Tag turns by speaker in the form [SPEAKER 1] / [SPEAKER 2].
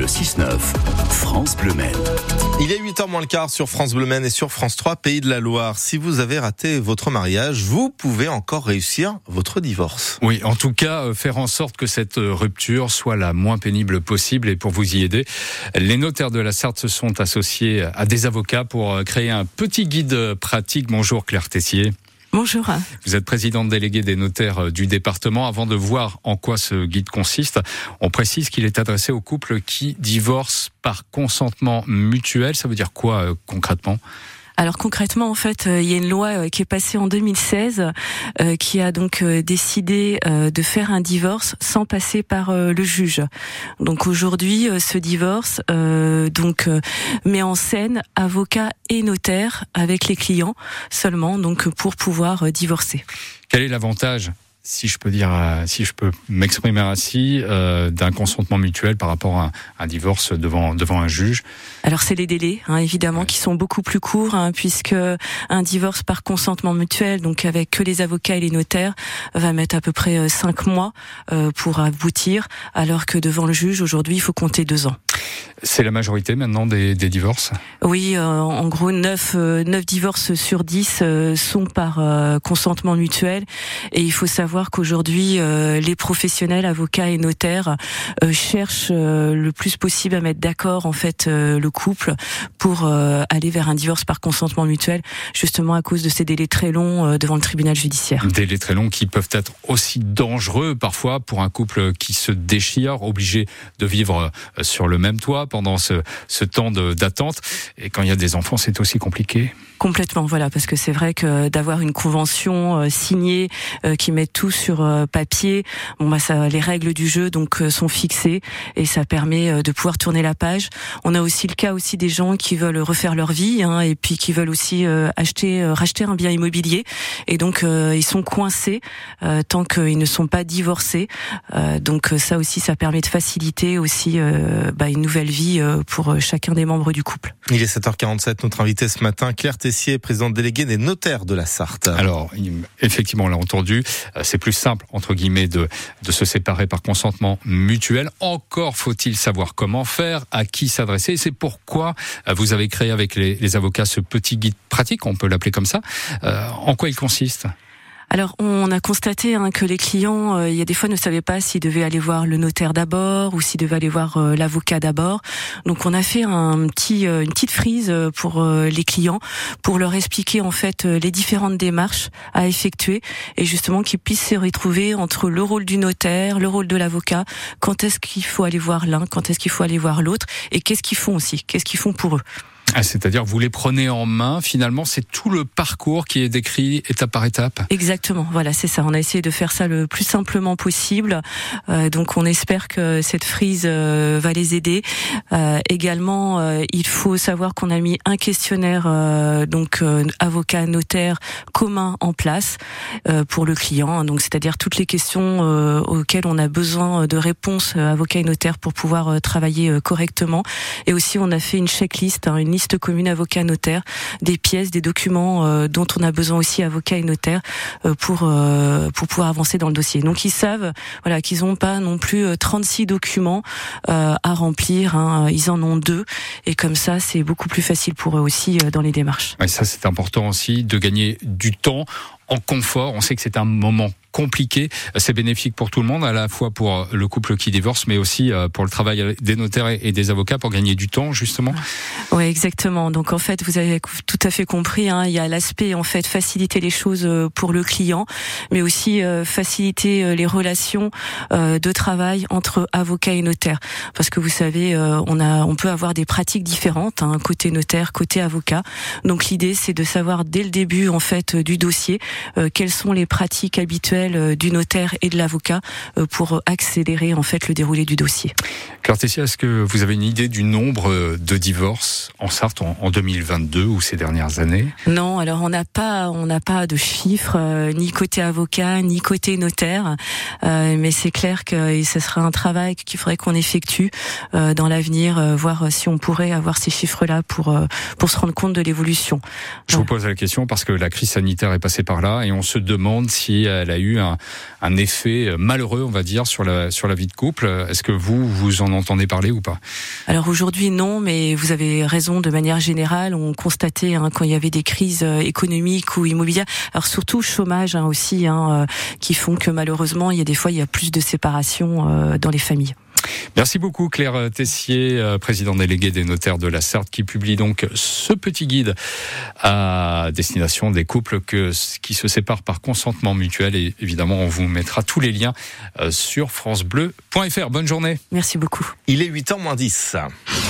[SPEAKER 1] le 6-9, France Bleu Maine.
[SPEAKER 2] Il est 8h moins le quart sur France Bleu Maine et sur France 3, Pays de la Loire. Si vous avez raté votre mariage, vous pouvez encore réussir votre divorce.
[SPEAKER 3] Oui, en tout cas, euh, faire en sorte que cette euh, rupture soit la moins pénible possible. Et pour vous y aider, les notaires de la Sarthe se sont associés à des avocats pour euh, créer un petit guide pratique. Bonjour Claire Tessier.
[SPEAKER 4] Bonjour.
[SPEAKER 3] Vous êtes présidente déléguée des notaires euh, du département. Avant de voir en quoi ce guide consiste, on précise qu'il est adressé aux couples qui divorcent par consentement mutuel. Ça veut dire quoi euh, concrètement?
[SPEAKER 4] Alors concrètement, en fait, euh, il y a une loi euh, qui est passée en 2016 euh, qui a donc décidé de faire un divorce sans passer par le juge. Donc aujourd'hui, ce divorce donc met en scène avocat et notaire avec les clients seulement, donc pour pouvoir divorcer.
[SPEAKER 3] Quel est l'avantage si je peux dire, euh, si je peux m'exprimer ainsi, euh, d'un consentement mutuel par rapport à un divorce devant devant un juge.
[SPEAKER 4] Alors c'est les délais, hein, évidemment, qui sont beaucoup plus courts, hein, puisque un divorce par consentement mutuel, donc avec que les avocats et les notaires, va mettre à peu près euh, cinq mois euh, pour aboutir, alors que devant le juge aujourd'hui, il faut compter deux ans.
[SPEAKER 3] C'est la majorité maintenant des, des divorces?
[SPEAKER 4] Oui, euh, en gros, 9, 9 euh, divorces sur 10 euh, sont par consentement mutuel. Et il faut savoir qu'aujourd'hui, les professionnels, avocats et notaires cherchent le plus possible à mettre d'accord en fait le couple pour aller vers un divorce par consentement mutuel, justement à cause de ces délais très longs devant le tribunal judiciaire.
[SPEAKER 3] Délais très longs qui peuvent être aussi dangereux parfois pour un couple qui se déchire, obligé de vivre sur le même toit pendant ce, ce temps d'attente. Et quand il y a des enfants, c'est aussi compliqué.
[SPEAKER 4] Complètement, voilà, parce que c'est vrai que d'avoir une convention euh, signée euh, qui met tout sur euh, papier, bon bah ça, les règles du jeu donc sont fixées et ça permet de pouvoir tourner la page. On a aussi le cas aussi des gens qui veulent refaire leur vie hein, et puis qui veulent aussi acheter, racheter un bien immobilier et donc ils sont coincés tant qu'ils ne sont pas divorcés. donc ça aussi, ça permet de faciliter aussi bah, une nouvelle vie pour chacun des membres du couple.
[SPEAKER 2] Il est 7h47, notre invité ce matin, Claire Tessier, présidente déléguée des notaires de la Sarthe.
[SPEAKER 3] Alors, effectivement, on l'a entendu, euh, c'est plus simple, entre guillemets, de, de se séparer par consentement mutuel. Encore faut-il savoir comment faire, à qui s'adresser. C'est pourquoi euh, vous avez créé avec les, avocats ce petit guide pratique, on peut l'appeler comme ça. Euh, en quoi il consiste?
[SPEAKER 4] Alors, on a constaté hein, que les clients, euh, il y a des fois, ne savaient pas s'ils devaient aller voir le notaire d'abord ou s'ils devaient aller voir euh, l'avocat d'abord. Donc, on a fait un petit, euh, une petite frise pour les clients pour leur expliquer en fait les différentes démarches à effectuer et justement qu'ils puissent se retrouver entre le rôle du notaire, le rôle de l'avocat, quand est-ce qu'il faut aller voir l'un, quand est-ce qu'il faut aller voir l'autre et qu'est-ce qu'ils font aussi, qu'est-ce qu'ils font pour eux.
[SPEAKER 3] Ah, c'est-à-dire vous les prenez en main, finalement c'est tout le parcours qui est décrit étape par étape.
[SPEAKER 4] Exactement, voilà c'est ça, on a essayé de faire ça le plus simplement possible, euh, donc on espère que cette frise euh, va les aider. Euh, également, euh, il faut savoir qu'on a mis un questionnaire donc avocat notaire commun en place pour le client, donc c'est-à-dire toutes les questions auxquelles on a besoin de réponses avocat et notaire pour pouvoir travailler correctement. Et aussi on a fait une checklist, hein, une liste liste commune avocat notaire, des pièces, des documents euh, dont on a besoin aussi avocat et notaire euh, pour euh, pour pouvoir avancer dans le dossier. Donc ils savent voilà qu'ils n'ont pas non plus 36 documents à remplir, hein. ils en ont deux et comme ça c'est beaucoup plus facile pour eux aussi dans les démarches.
[SPEAKER 3] Ça c'est important aussi de gagner du temps en confort. On sait que c'est un moment compliqué. C'est bénéfique pour tout le monde, à la fois pour le couple qui divorce, mais aussi euh, pour le travail des notaires et des avocats pour gagner du temps, justement.
[SPEAKER 4] Oui, exactement. Donc en fait, vous avez tout à fait compris. Hein, il y a l'aspect en fait faciliter les choses euh, pour le client, mais aussi euh, faciliter les relations de travail entre avocat et notaire. Parce que vous savez, on a, on peut avoir des pratiques différentes, hein, côté notaire, côté avocat. Donc l'idée, c'est de savoir dès le début en fait du dossier quelles sont les pratiques habituelles euh, du notaire et de l'avocat euh, pour accélérer en fait le déroulé du dossier.
[SPEAKER 3] Claire est-ce que vous avez une idée du nombre euh, de divorces en Sarthe en 2022 ou ces dernières années?
[SPEAKER 4] Non, alors on n'a pas on n'a pas de chiffres ni côté avocat ni côté notaire, mais c'est clair que ce sera un travail qu'il faudrait qu'on effectue dans l'avenir, voir si on pourrait avoir ces chiffres-là pour pour se rendre compte de l'évolution.
[SPEAKER 3] Je vous pose la question parce que la crise sanitaire est passée par là et on se demande si elle a eu un, effet malheureux, on va dire, sur la, sur la vie de couple. Est-ce que vous, vous en entendez parler ou pas?
[SPEAKER 4] Alors aujourd'hui, non, mais vous avez raison, de manière générale, on constatait hein, quand il y avait des crises économiques ou immobilières, alors surtout chômage hein, aussi, hein, qui font que malheureusement, il y a des fois, il y a plus de séparation dans les familles.
[SPEAKER 3] Merci beaucoup Claire Tessier, euh, président délégué des notaires de la Sarthe, qui publie donc ce petit guide à destination des couples qui se séparent par consentement mutuel. Et évidemment, on vous mettra tous les liens euh, sur francebleu.fr. Bonne journée.
[SPEAKER 4] Merci beaucoup.
[SPEAKER 2] Il est 8h moins 10.